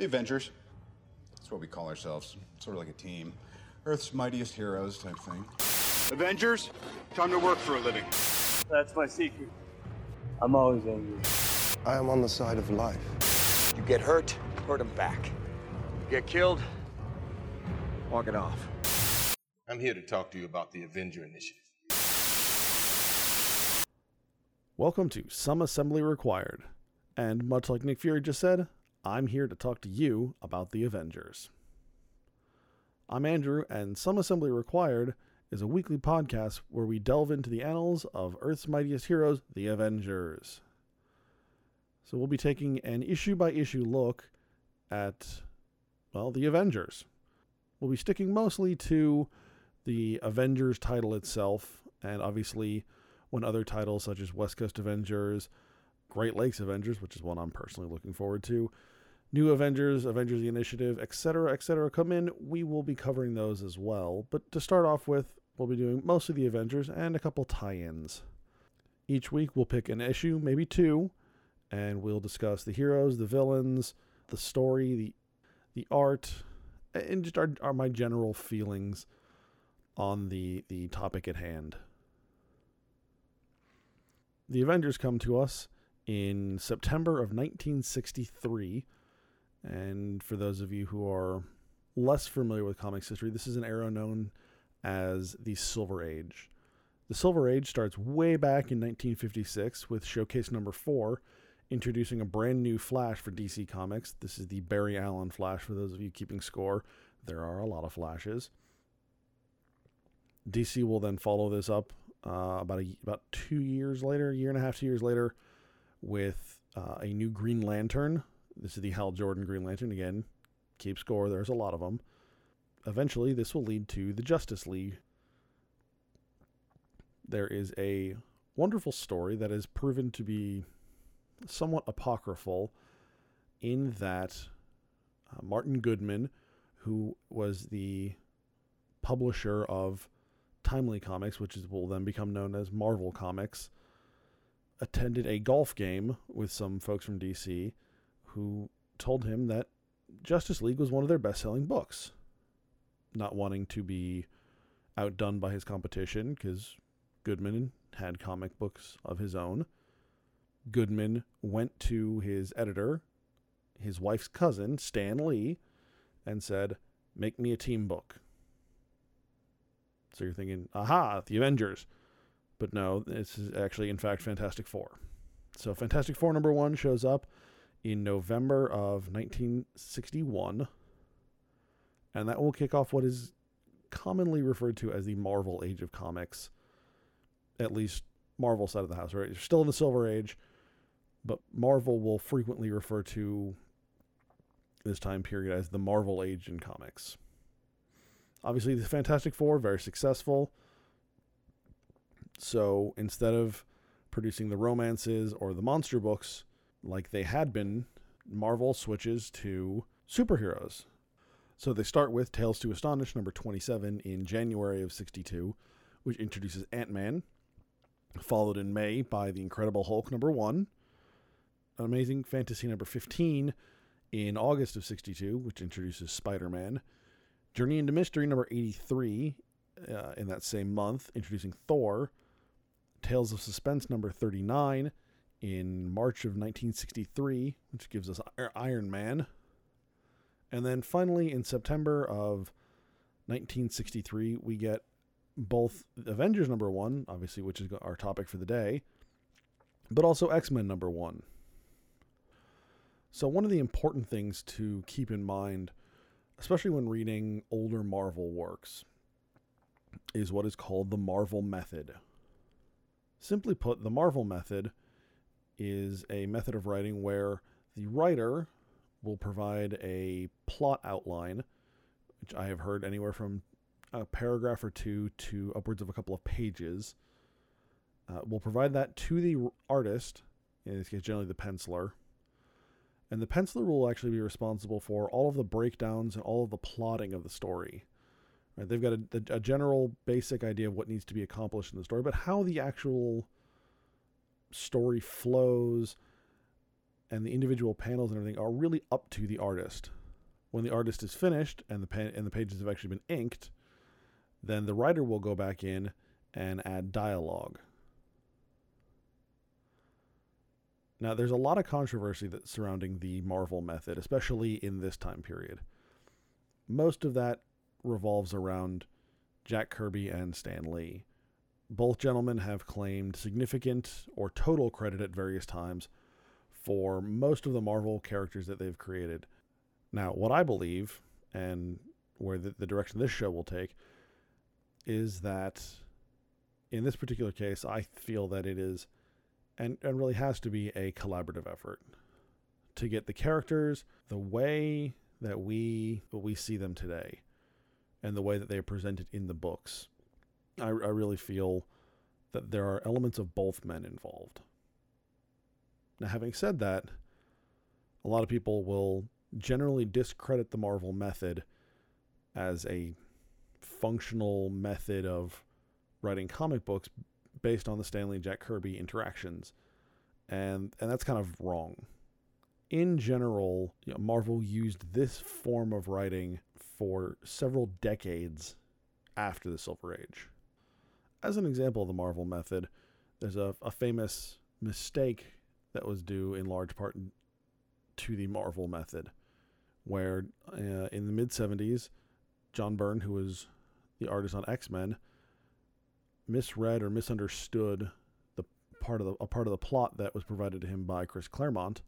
The Avengers. That's what we call ourselves. Sort of like a team. Earth's mightiest heroes type thing. Avengers, time to work for a living. That's my secret. I'm always angry. I am on the side of life. You get hurt, hurt him back. You get killed, walk it off. I'm here to talk to you about the Avenger Initiative. Welcome to Some Assembly Required. And much like Nick Fury just said, I'm here to talk to you about the Avengers. I'm Andrew, and Some Assembly Required is a weekly podcast where we delve into the annals of Earth's mightiest heroes, the Avengers. So we'll be taking an issue by issue look at, well, the Avengers. We'll be sticking mostly to the Avengers title itself, and obviously when other titles such as West Coast Avengers, Great Lakes Avengers, which is one I'm personally looking forward to, New Avengers, Avengers the Initiative, etc., etc., come in, we will be covering those as well. But to start off with, we'll be doing mostly the Avengers and a couple tie ins. Each week, we'll pick an issue, maybe two, and we'll discuss the heroes, the villains, the story, the the art, and just our, our my general feelings on the the topic at hand. The Avengers come to us in September of 1963 and for those of you who are less familiar with comics history, this is an era known as the Silver Age. The Silver Age starts way back in 1956 with showcase number four, introducing a brand new Flash for DC Comics. This is the Barry Allen Flash, for those of you keeping score. There are a lot of Flashes. DC will then follow this up uh, about a, about two years later, a year and a half, two years later, with uh, a new Green Lantern this is the Hal Jordan Green Lantern. Again, keep score. There's a lot of them. Eventually, this will lead to the Justice League. There is a wonderful story that has proven to be somewhat apocryphal in that uh, Martin Goodman, who was the publisher of Timely Comics, which is, will then become known as Marvel Comics, attended a golf game with some folks from DC who told him that Justice League was one of their best selling books. Not wanting to be outdone by his competition, because Goodman had comic books of his own. Goodman went to his editor, his wife's cousin, Stan Lee, and said, Make me a team book. So you're thinking, aha, the Avengers. But no, this is actually, in fact, Fantastic Four. So Fantastic Four number one shows up in November of 1961. And that will kick off what is commonly referred to as the Marvel Age of Comics. At least Marvel side of the house, right? You're still in the Silver Age, but Marvel will frequently refer to this time period as the Marvel Age in comics. Obviously, the Fantastic Four, very successful. So instead of producing the romances or the monster books, like they had been, Marvel switches to superheroes. So they start with Tales to Astonish number 27 in January of 62, which introduces Ant Man, followed in May by The Incredible Hulk number 1, Amazing Fantasy number 15 in August of 62, which introduces Spider Man, Journey into Mystery number 83 uh, in that same month, introducing Thor, Tales of Suspense number 39 in March of 1963, which gives us Iron Man. And then finally in September of 1963, we get both Avengers number one, obviously, which is our topic for the day, but also X Men number one. So, one of the important things to keep in mind, especially when reading older Marvel works, is what is called the Marvel method. Simply put, the Marvel method is a method of writing where the writer will provide a plot outline, which I have heard anywhere from a paragraph or two to upwards of a couple of pages. Uh, will provide that to the artist, in this case, generally the penciler. And the penciler will actually be responsible for all of the breakdowns and all of the plotting of the story. Right? They've got a, a general basic idea of what needs to be accomplished in the story, but how the actual story flows and the individual panels and everything are really up to the artist. When the artist is finished and the pa- and the pages have actually been inked, then the writer will go back in and add dialogue. Now, there's a lot of controversy that surrounding the Marvel method, especially in this time period. Most of that revolves around Jack Kirby and Stan Lee. Both gentlemen have claimed significant or total credit at various times for most of the Marvel characters that they've created. Now, what I believe, and where the, the direction this show will take, is that in this particular case, I feel that it is, and, and really has to be, a collaborative effort to get the characters the way that we we see them today, and the way that they are presented in the books. I, I really feel that there are elements of both men involved. Now, having said that, a lot of people will generally discredit the Marvel method as a functional method of writing comic books based on the Stan Lee and Jack Kirby interactions. And and that's kind of wrong. In general, you know, Marvel used this form of writing for several decades after the Silver Age. As an example of the Marvel method, there's a, a famous mistake that was due in large part to the Marvel method, where uh, in the mid 70s, John Byrne, who was the artist on X Men, misread or misunderstood the part of the a part of the plot that was provided to him by Chris Claremont,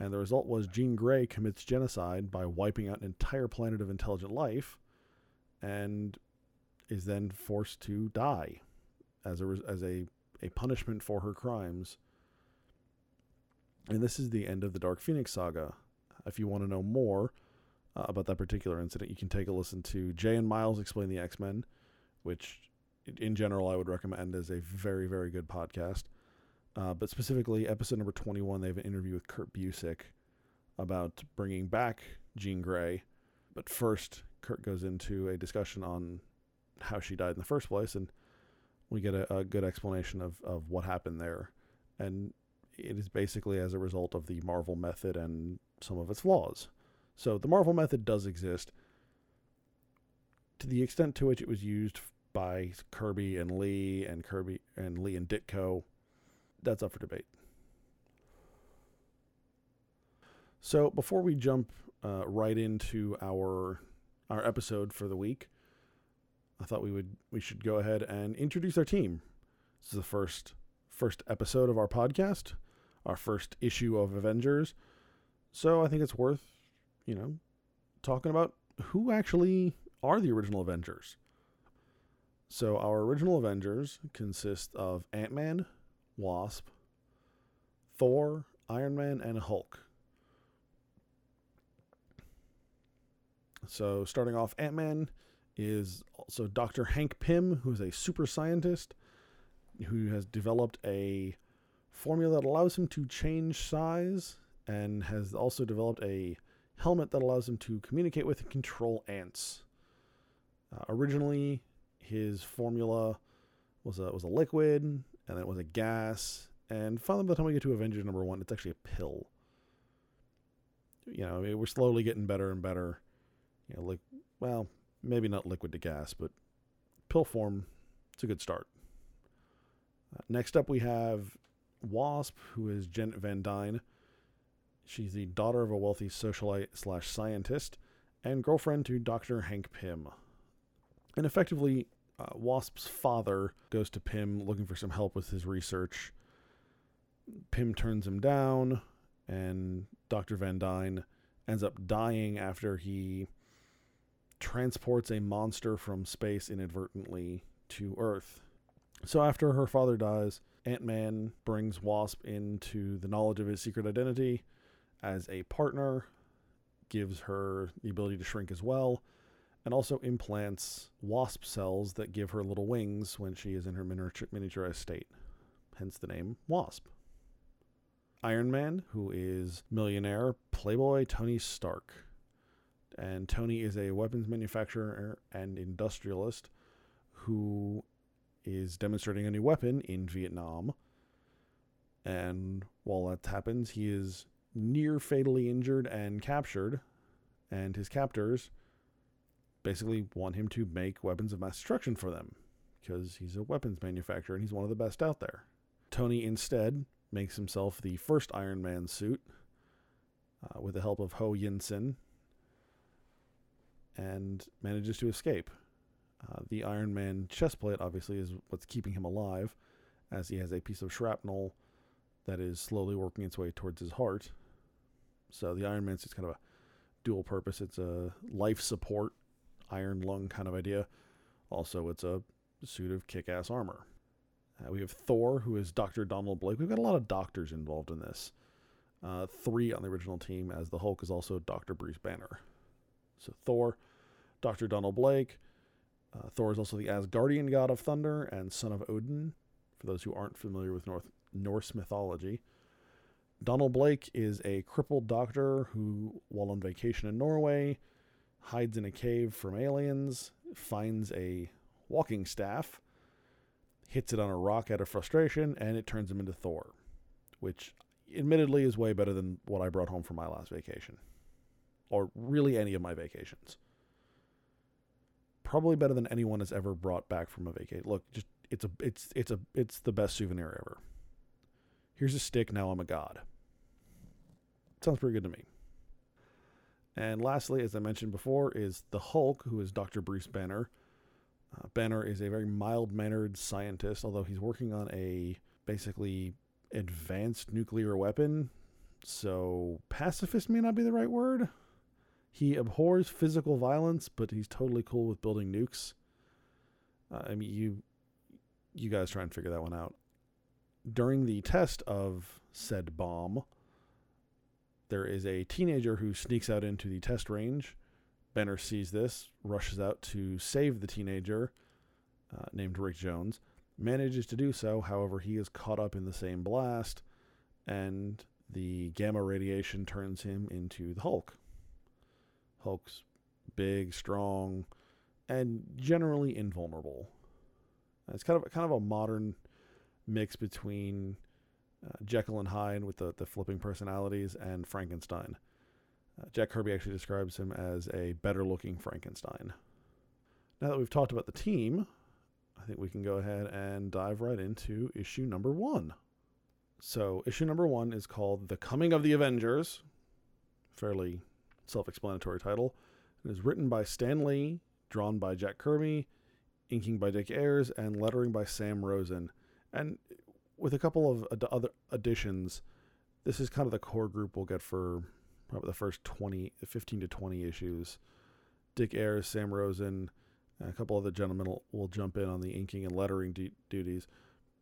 and the result was Jean Grey commits genocide by wiping out an entire planet of intelligent life, and is then forced to die as a as a a punishment for her crimes. And this is the end of the Dark Phoenix saga. If you want to know more uh, about that particular incident, you can take a listen to Jay and Miles explain the X Men, which in general I would recommend as a very very good podcast. Uh, but specifically, episode number twenty one, they have an interview with Kurt Busiek about bringing back Jean Grey. But first, Kurt goes into a discussion on how she died in the first place, and we get a, a good explanation of, of what happened there. And it is basically as a result of the Marvel method and some of its flaws. So the Marvel method does exist. To the extent to which it was used by Kirby and Lee and Kirby and Lee and Ditko, that's up for debate. So before we jump uh, right into our our episode for the week, I thought we would we should go ahead and introduce our team. This is the first first episode of our podcast, our first issue of Avengers. So I think it's worth, you know, talking about who actually are the original Avengers. So our original Avengers consist of Ant-Man, Wasp, Thor, Iron Man, and Hulk. So starting off, Ant-Man is also Dr. Hank Pym, who is a super scientist who has developed a formula that allows him to change size and has also developed a helmet that allows him to communicate with and control ants. Uh, originally, his formula was a was a liquid, and then it was a gas, and finally, by the time we get to Avengers number one, it's actually a pill. You know, we're slowly getting better and better. You know, like well, maybe not liquid to gas, but pill form, it's a good start. Uh, next up, we have Wasp, who is Janet Van Dyne. She's the daughter of a wealthy socialite slash scientist and girlfriend to Dr. Hank Pym. And effectively, uh, Wasp's father goes to Pym looking for some help with his research. Pym turns him down, and Dr. Van Dyne ends up dying after he transports a monster from space inadvertently to Earth. So after her father dies, Ant Man brings Wasp into the knowledge of his secret identity as a partner, gives her the ability to shrink as well, and also implants Wasp cells that give her little wings when she is in her miniaturized state. Hence the name Wasp. Iron Man, who is millionaire playboy Tony Stark. And Tony is a weapons manufacturer and industrialist who is demonstrating a new weapon in Vietnam. And while that happens, he is near fatally injured and captured, and his captors basically want him to make weapons of mass destruction for them because he's a weapons manufacturer and he's one of the best out there. Tony instead makes himself the first Iron Man suit uh, with the help of Ho Yinsen and manages to escape. Uh, the Iron Man chest plate obviously is what's keeping him alive, as he has a piece of shrapnel that is slowly working its way towards his heart. So the Iron Man's just kind of a dual purpose. It's a life support iron lung kind of idea. Also, it's a suit of kick ass armor. Uh, we have Thor, who is Dr. Donald Blake. We've got a lot of doctors involved in this. Uh, three on the original team, as the Hulk is also Dr. Bruce Banner. So Thor, Dr. Donald Blake. Uh, Thor is also the Asgardian god of thunder and son of Odin, for those who aren't familiar with North, Norse mythology. Donald Blake is a crippled doctor who, while on vacation in Norway, hides in a cave from aliens, finds a walking staff, hits it on a rock out of frustration, and it turns him into Thor, which admittedly is way better than what I brought home from my last vacation, or really any of my vacations. Probably better than anyone has ever brought back from a vacation. Look, just it's a it's it's a it's the best souvenir ever. Here's a stick. Now I'm a god. Sounds pretty good to me. And lastly, as I mentioned before, is the Hulk, who is Dr. Bruce Banner. Uh, Banner is a very mild mannered scientist, although he's working on a basically advanced nuclear weapon. So, pacifist may not be the right word. He abhors physical violence, but he's totally cool with building nukes. Uh, I mean, you you guys try and figure that one out. During the test of said bomb, there is a teenager who sneaks out into the test range. Banner sees this, rushes out to save the teenager, uh, named Rick Jones. Manages to do so, however, he is caught up in the same blast, and the gamma radiation turns him into the Hulk. Hulk's big, strong, and generally invulnerable. It's kind of kind of a modern mix between uh, Jekyll and Hyde with the, the flipping personalities and Frankenstein. Uh, Jack Kirby actually describes him as a better looking Frankenstein. Now that we've talked about the team, I think we can go ahead and dive right into issue number one. So, issue number one is called The Coming of the Avengers. Fairly self explanatory title. It is written by Stan Lee, drawn by Jack Kirby, inking by Dick Ayers, and lettering by Sam Rosen. And with a couple of ad- other additions, this is kind of the core group we'll get for probably the first 20, 15 to 20 issues. Dick Ayers, Sam Rosen, a couple other gentlemen will, will jump in on the inking and lettering du- duties.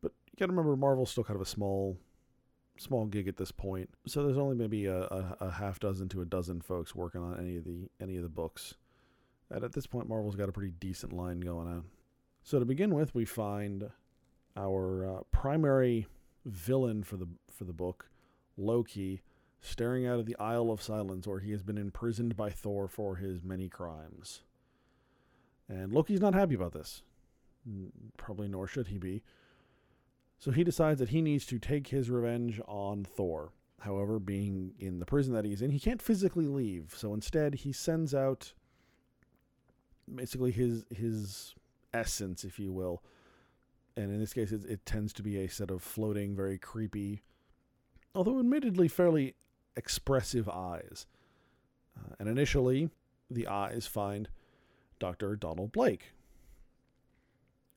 But you got to remember, Marvel's still kind of a small, small gig at this point. So there's only maybe a, a, a half dozen to a dozen folks working on any of the any of the books. And at this point, Marvel's got a pretty decent line going on. So to begin with, we find our uh, primary villain for the for the book, Loki, staring out of the Isle of Silence, where he has been imprisoned by Thor for his many crimes. And Loki's not happy about this. Probably nor should he be. So he decides that he needs to take his revenge on Thor. However, being in the prison that he's in, he can't physically leave. So instead, he sends out basically his his essence, if you will, and in this case, it, it, tends to be a set of floating, very creepy, although admittedly fairly expressive eyes. Uh, and initially, the eyes find Dr. Donald Blake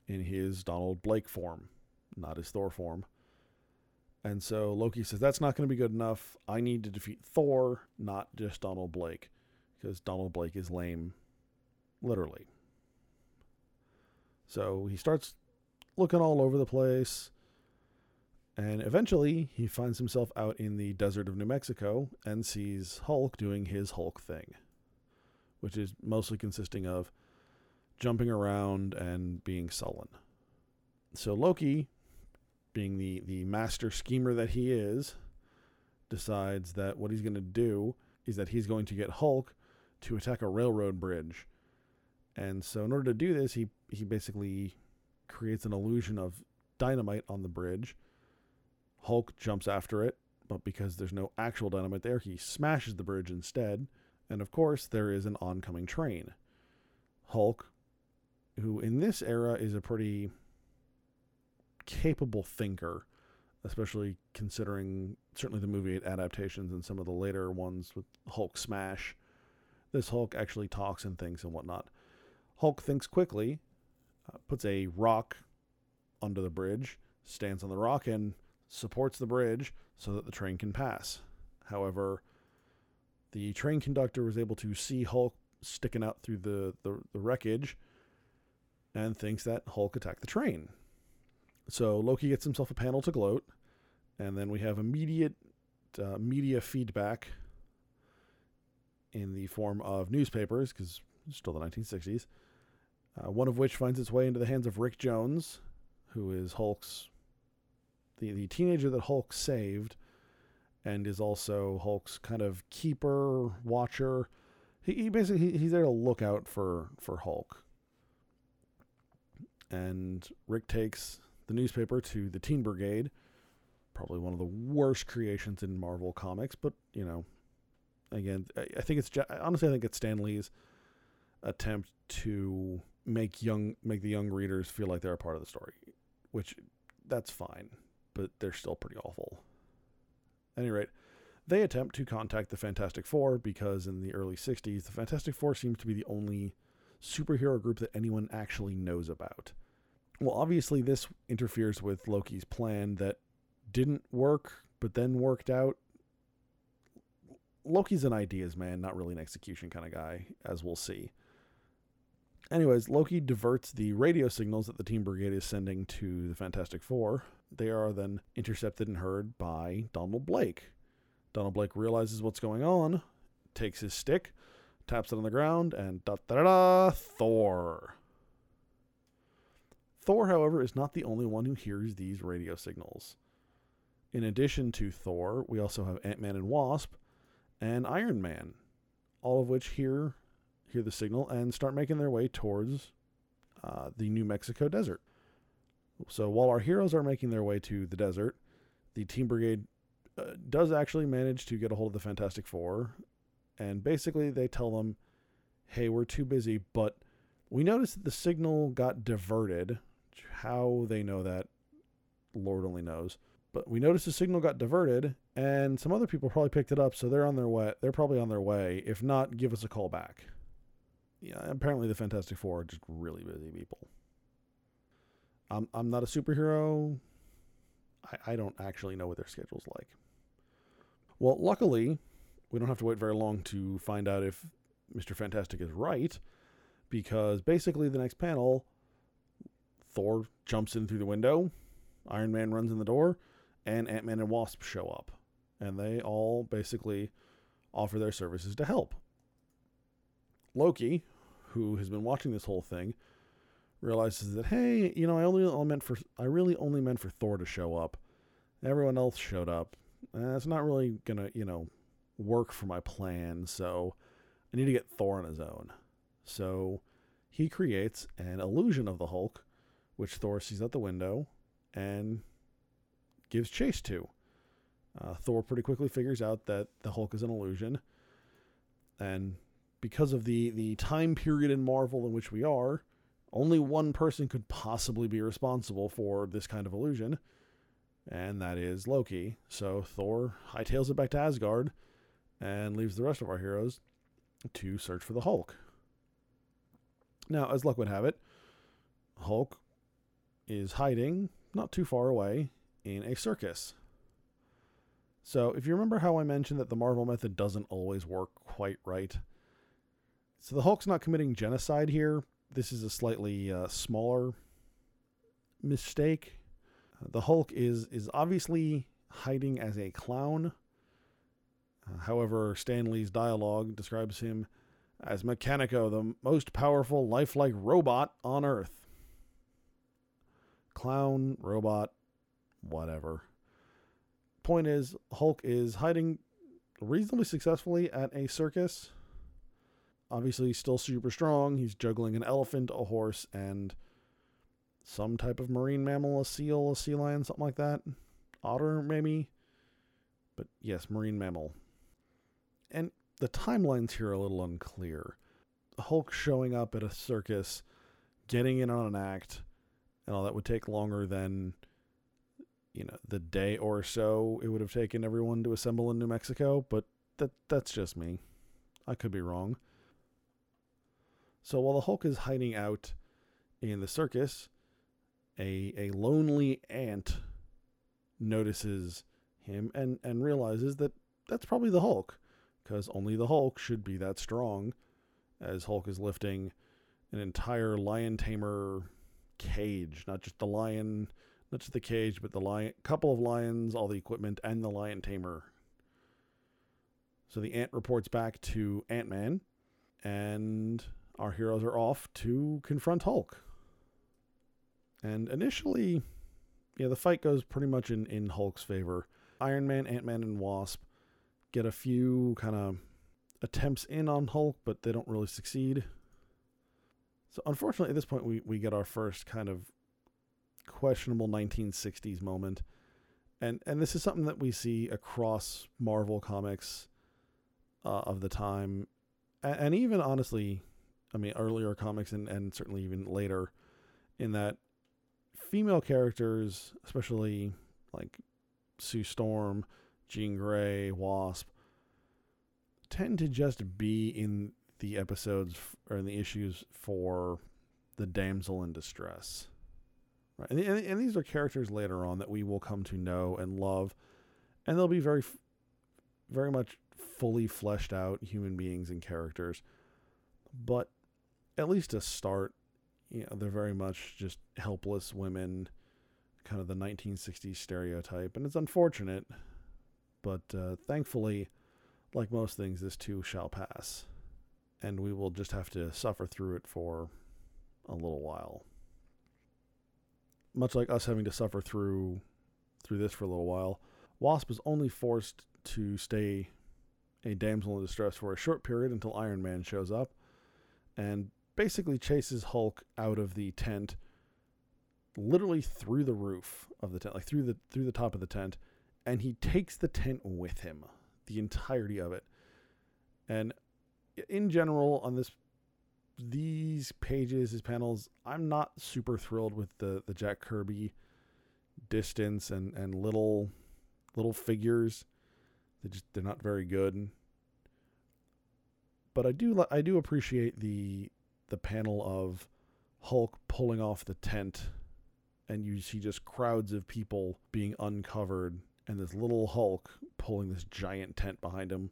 in his Donald Blake form, not his Thor form. And so Loki says, That's not going to be good enough. I need to defeat Thor, not just Donald Blake, because Donald Blake is lame, literally. So he starts looking all over the place. And eventually, he finds himself out in the desert of New Mexico and sees Hulk doing his Hulk thing, which is mostly consisting of jumping around and being sullen. So Loki, being the, the master schemer that he is, decides that what he's going to do is that he's going to get Hulk to attack a railroad bridge. And so, in order to do this, he, he basically creates an illusion of dynamite on the bridge. Hulk jumps after it, but because there's no actual dynamite there, he smashes the bridge instead. And of course, there is an oncoming train. Hulk, who in this era is a pretty capable thinker, especially considering certainly the movie adaptations and some of the later ones with Hulk Smash. This Hulk actually talks and thinks and whatnot. Hulk thinks quickly, uh, puts a rock under the bridge, stands on the rock, and supports the bridge so that the train can pass. However, the train conductor was able to see Hulk sticking out through the, the, the wreckage and thinks that Hulk attacked the train. So Loki gets himself a panel to gloat, and then we have immediate uh, media feedback in the form of newspapers, because it's still the 1960s, uh, one of which finds its way into the hands of Rick Jones, who is Hulk's the, the teenager that Hulk saved and is also Hulk's kind of keeper, watcher. He, he basically he, he's there to look out for for Hulk. And Rick takes the newspaper to the Teen Brigade, probably one of the worst creations in Marvel comics, but you know, again, I, think it's honestly I think it's Stan Lee's attempt to make young make the young readers feel like they're a part of the story, which that's fine, but they're still pretty awful. At any rate, they attempt to contact the Fantastic Four because in the early 60s, the Fantastic Four seems to be the only superhero group that anyone actually knows about. Well, obviously, this interferes with Loki's plan that didn't work, but then worked out. Loki's an ideas man, not really an execution kind of guy, as we'll see. Anyways, Loki diverts the radio signals that the Teen Brigade is sending to the Fantastic Four. They are then intercepted and heard by Donald Blake. Donald Blake realizes what's going on, takes his stick, taps it on the ground, and da da da da, Thor. Thor, however, is not the only one who hears these radio signals. In addition to Thor, we also have Ant Man and Wasp and Iron Man, all of which hear hear the signal and start making their way towards uh, the New Mexico desert. So while our heroes are making their way to the desert, the Teen Brigade uh, does actually manage to get a hold of the Fantastic Four, and basically they tell them, "Hey, we're too busy, but we noticed that the signal got diverted. How they know that, Lord only knows. But we noticed the signal got diverted, and some other people probably picked it up, so they're on their way. They're probably on their way. If not, give us a call back." Yeah, apparently the Fantastic Four are just really busy people. I'm I'm not a superhero. I, I don't actually know what their schedule's like. Well, luckily, we don't have to wait very long to find out if Mr. Fantastic is right, because basically the next panel, Thor jumps in through the window, Iron Man runs in the door, and Ant Man and Wasp show up. And they all basically offer their services to help. Loki, who has been watching this whole thing, realizes that hey, you know, I only meant for I really only meant for Thor to show up. Everyone else showed up. Uh, it's not really gonna, you know, work for my plan. So I need to get Thor on his own. So he creates an illusion of the Hulk, which Thor sees out the window and gives chase to. Uh, Thor pretty quickly figures out that the Hulk is an illusion, and because of the the time period in Marvel in which we are, only one person could possibly be responsible for this kind of illusion, and that is Loki. So Thor hightails it back to Asgard and leaves the rest of our heroes to search for the Hulk. Now, as luck would have it, Hulk is hiding not too far away in a circus. So, if you remember how I mentioned that the Marvel method doesn't always work quite right, so the Hulk's not committing genocide here. This is a slightly uh, smaller mistake. The Hulk is is obviously hiding as a clown. Uh, however, Stan Lee's dialogue describes him as Mechanico, the most powerful lifelike robot on Earth. Clown, robot, whatever. Point is, Hulk is hiding reasonably successfully at a circus. Obviously, he's still super strong. He's juggling an elephant, a horse, and some type of marine mammal, a seal, a sea lion, something like that. Otter, maybe. But yes, marine mammal. And the timelines here are a little unclear. Hulk showing up at a circus, getting in on an act, and all that would take longer than you know the day or so it would have taken everyone to assemble in New Mexico, but that that's just me. I could be wrong. So while the Hulk is hiding out in the circus, a a lonely ant notices him and and realizes that that's probably the Hulk because only the Hulk should be that strong as Hulk is lifting an entire lion tamer cage, not just the lion, not just the cage, but the lion, couple of lions, all the equipment, and the lion tamer. So the ant reports back to Ant Man, and our heroes are off to confront Hulk. And initially, yeah, the fight goes pretty much in, in Hulk's favor. Iron Man, Ant Man, and Wasp get a few kind of attempts in on Hulk, but they don't really succeed. So unfortunately, at this point, we, we get our first kind of questionable 1960s moment. And and this is something that we see across Marvel comics uh, of the time, and, and even honestly, I mean earlier comics and, and certainly even later, in that female characters, especially like Sue Storm, Jean Grey, Wasp, tend to just be in the episodes or the issues for the damsel in distress. Right, and, and, and these are characters later on that we will come to know and love, and they'll be very, very much fully fleshed out human beings and characters. But at least to start, you know, they're very much just helpless women, kind of the 1960s stereotype, and it's unfortunate, but uh, thankfully like most things, this too shall pass, and we will just have to suffer through it for a little while. Much like us having to suffer through through this for a little while, Wasp is only forced to stay a damsel in distress for a short period until Iron Man shows up and basically chases Hulk out of the tent literally through the roof of the tent, like through the through the top of the tent, and he takes the tent with him the entirety of it. And in general, on this these pages, his panels, I'm not super thrilled with the the Jack Kirby distance and and little little figures. They just they're not very good. But I do I do appreciate the the panel of Hulk pulling off the tent and you see just crowds of people being uncovered and this little Hulk pulling this giant tent behind him.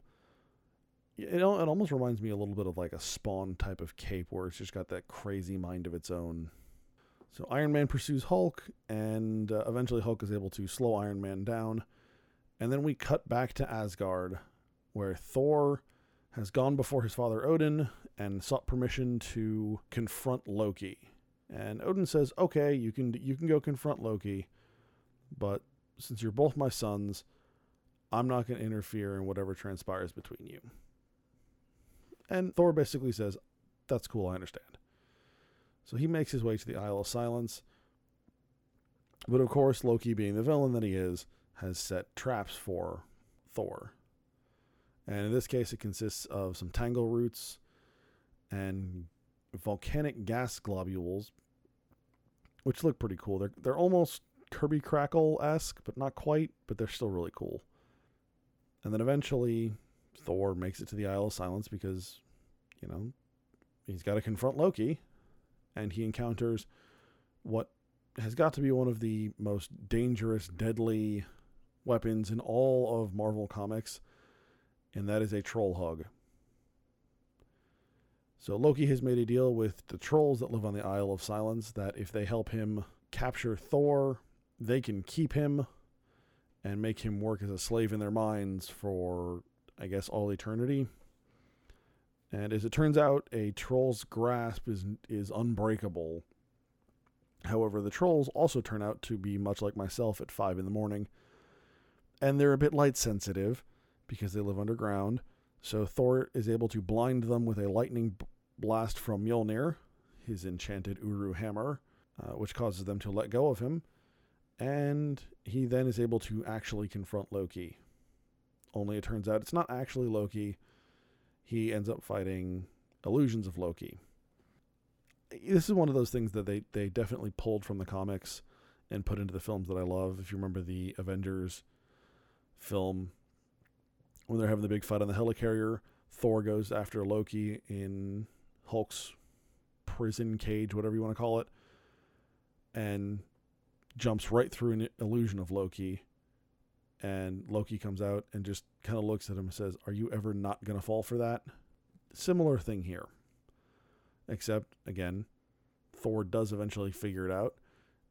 It, it almost reminds me a little bit of like a Spawn type of cape where it's just got that crazy mind of its own. So Iron Man pursues Hulk, and uh, eventually Hulk is able to slow Iron Man down. And then we cut back to Asgard, where Thor has gone before his father Odin and sought permission to confront Loki. And Odin says, "Okay, you can you can go confront Loki, but since you're both my sons, I'm not going to interfere in whatever transpires between you. And Thor basically says, That's cool, I understand. So he makes his way to the Isle of Silence. But of course, Loki, being the villain that he is, has set traps for Thor. And in this case, it consists of some tangle roots and volcanic gas globules, which look pretty cool. They're, they're almost Kirby Crackle esque, but not quite, but they're still really cool. And then eventually, Thor makes it to the Isle of Silence because, you know, he's got to confront Loki, and he encounters what has got to be one of the most dangerous, deadly weapons in all of Marvel Comics, and that is a troll hug. So Loki has made a deal with the trolls that live on the Isle of Silence that if they help him capture Thor they can keep him and make him work as a slave in their minds for, I guess, all eternity. And as it turns out, a troll's grasp is is unbreakable. However, the trolls also turn out to be much like myself at five in the morning, and they're a bit light sensitive because they live underground. So Thor is able to blind them with a lightning blast from Mjolnir, his enchanted Uru hammer, uh, which causes them to let go of him and he then is able to actually confront Loki. Only it turns out it's not actually Loki. He ends up fighting illusions of Loki. This is one of those things that they, they definitely pulled from the comics and put into the films that I love. If you remember the Avengers film, when they're having the big fight on the helicarrier, Thor goes after Loki in Hulk's prison cage, whatever you want to call it, and jumps right through an illusion of Loki. And Loki comes out and just kind of looks at him and says, Are you ever not going to fall for that? Similar thing here. Except, again, Thor does eventually figure it out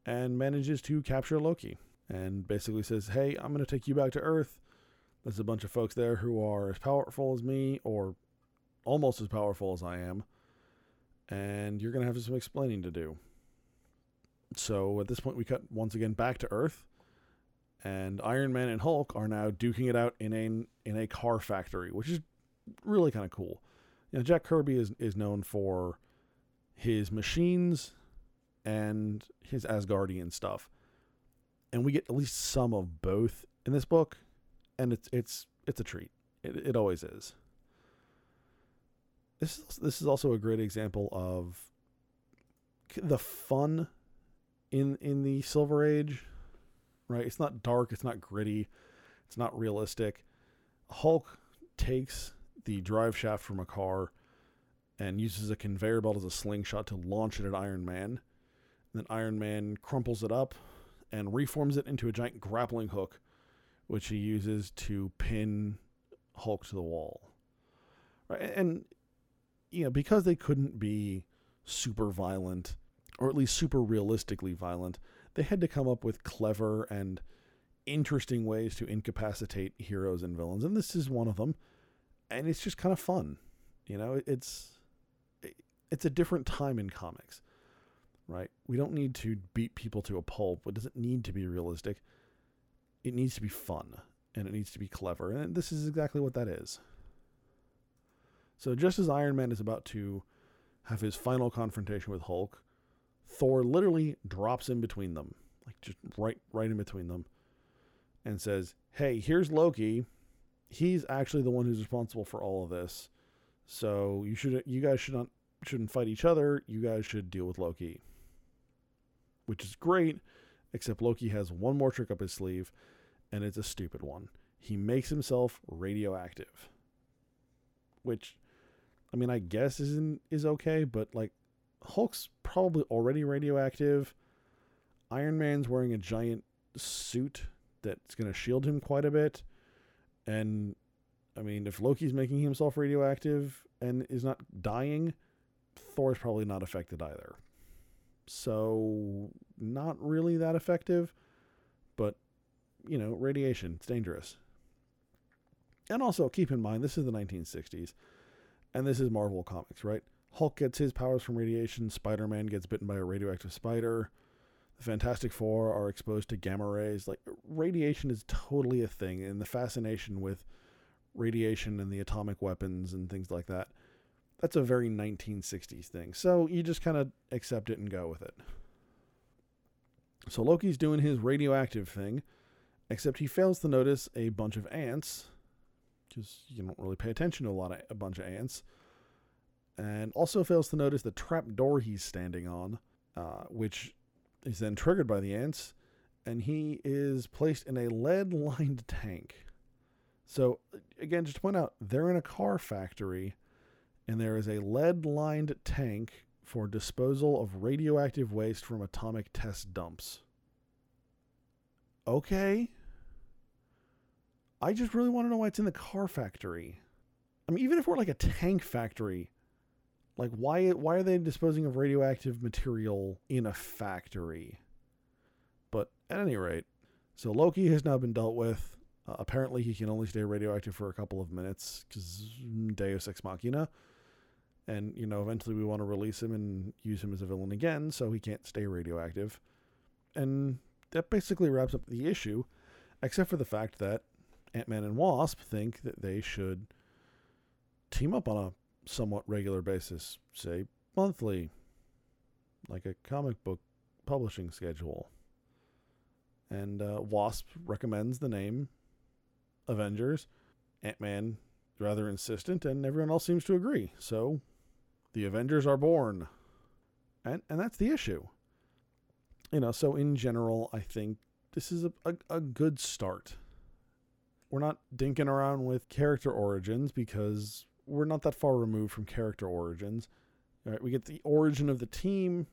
and manages to capture Loki and basically says, Hey, I'm going to take you back to Earth. There's a bunch of folks there who are as powerful as me or almost as powerful as I am. And you're going to have some explaining to do. So at this point, we cut once again back to Earth, and Iron Man and Hulk are now duking it out in a in a car factory, which is really kind of cool. You know, Jack Kirby is is known for his machines and his Asgardian stuff, and we get at least some of both in this book, and it's it's it's a treat. It it always is. This is this is also a great example of the fun in in the Silver Age, right? It's not dark, it's not gritty, it's not realistic. Hulk takes the drive shaft from a car and uses a conveyor belt as a slingshot to launch it at Iron Man. Then Iron Man crumples it up and reforms it into a giant grappling hook, which he uses to pin Hulk to the wall. Right? And you know, because they couldn't be super violent or at least super realistically violent, they had to come up with clever and interesting ways to incapacitate heroes and villains, and this is one of them. And it's just kind of fun, you know. It's it's a different time in comics, right? We don't need to beat people to a pulp. It doesn't need to be realistic. It needs to be fun and it needs to be clever, and this is exactly what that is. So just as Iron Man is about to have his final confrontation with Hulk, Thor literally drops in between them, like just right right in between them, and says, "Hey, here's Loki. He's actually the one who's responsible for all of this. So you should you guys should not shouldn't fight each other. You guys should deal with Loki." Which is great, except Loki has one more trick up his sleeve, and it's a stupid one. He makes himself radioactive. Which I mean, I guess isn't is okay, but like Hulk's probably already radioactive. Iron Man's wearing a giant suit that's going to shield him quite a bit. And I mean, if Loki's making himself radioactive and is not dying, Thor's probably not affected either. So, not really that effective, but you know, radiation, it's dangerous. And also, keep in mind, this is the 1960s, and this is Marvel Comics, right? Hulk gets his powers from radiation. Spider Man gets bitten by a radioactive spider. The Fantastic Four are exposed to gamma rays. Like, radiation is totally a thing, and the fascination with radiation and the atomic weapons and things like that. That's a very 1960s thing. So you just kind of accept it and go with it. So Loki's doing his radioactive thing, except he fails to notice a bunch of ants, because you don't really pay attention to a lot of a bunch of ants and also fails to notice the trap door he's standing on, uh, which is then triggered by the ants, and he is placed in a lead lined tank. So, again, just to point out, they're in a car factory, and there is a lead lined tank for disposal of radioactive waste from atomic test dumps. Okay. I just really want to know why it's in the car factory. I mean, even if we're like a tank factory, like why why are they disposing of radioactive material in a factory? But at any rate, so Loki has now been dealt with. Uh, apparently, he can only stay radioactive for a couple of minutes because Deus Ex Machina. And, you know, eventually we want to release him and use him as a villain again, so he can't stay radioactive. And that basically wraps up the issue, except for the fact that Ant Man and Wasp think that they should team up on a somewhat regular basis, say monthly, like a comic book publishing schedule. And uh, Wasp recommends the name Avengers, Ant Man rather insistent, and everyone else seems to agree. So the Avengers are born. And and that's the issue. You know, so in general, I think this is a, a, a good start. We're not dinking around with character origins because we're not that far removed from character origins. Right, we get the origin of the team,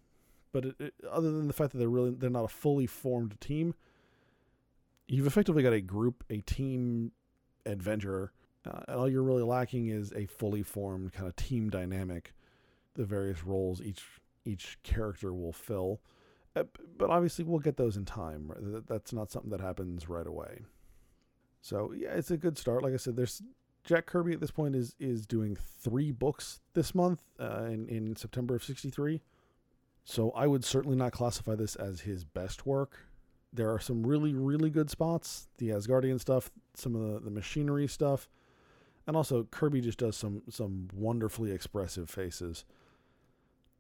but it, it, other than the fact that they're really they're not a fully formed team, you've effectively got a group, a team adventure, uh, and all you're really lacking is a fully formed kind of team dynamic. The various roles each each character will fill, uh, but obviously we'll get those in time. That's not something that happens right away. So yeah, it's a good start. Like I said, there's Jack Kirby at this point is is doing three books this month uh, in in September of '63. So I would certainly not classify this as his best work. There are some really really good spots, the Asgardian stuff, some of the, the machinery stuff, and also Kirby just does some some wonderfully expressive faces.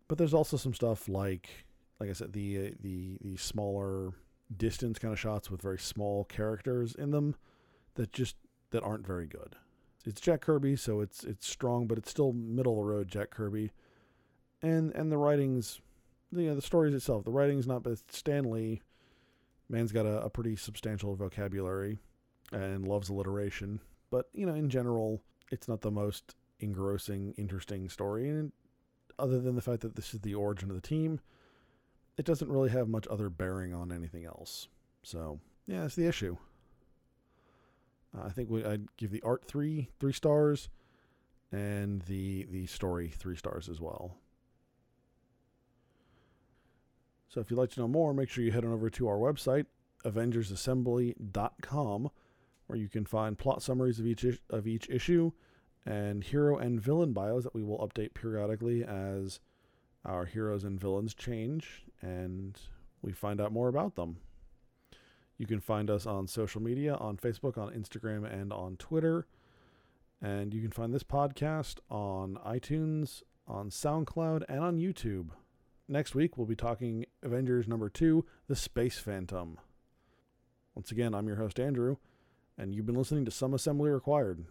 But there's also some stuff like like I said the uh, the the smaller distance kind of shots with very small characters in them that just that aren't very good it's Jack Kirby, so it's it's strong, but it's still middle of the road Jack Kirby. And and the writings, you know, the stories itself, the writing's not, but Stan Lee, man's got a, a pretty substantial vocabulary and loves alliteration. But you know, in general, it's not the most engrossing, interesting story. And other than the fact that this is the origin of the team, it doesn't really have much other bearing on anything else. So yeah, that's the issue. Uh, I think we, I'd give the art three three stars, and the the story three stars as well. So if you'd like to know more, make sure you head on over to our website, AvengersAssembly.com, where you can find plot summaries of each of each issue and hero and villain bios that we will update periodically as our heroes and villains change and we find out more about them. You can find us on social media on Facebook, on Instagram, and on Twitter. And you can find this podcast on iTunes, on SoundCloud, and on YouTube. Next week, we'll be talking Avengers number two, The Space Phantom. Once again, I'm your host, Andrew, and you've been listening to Some Assembly Required.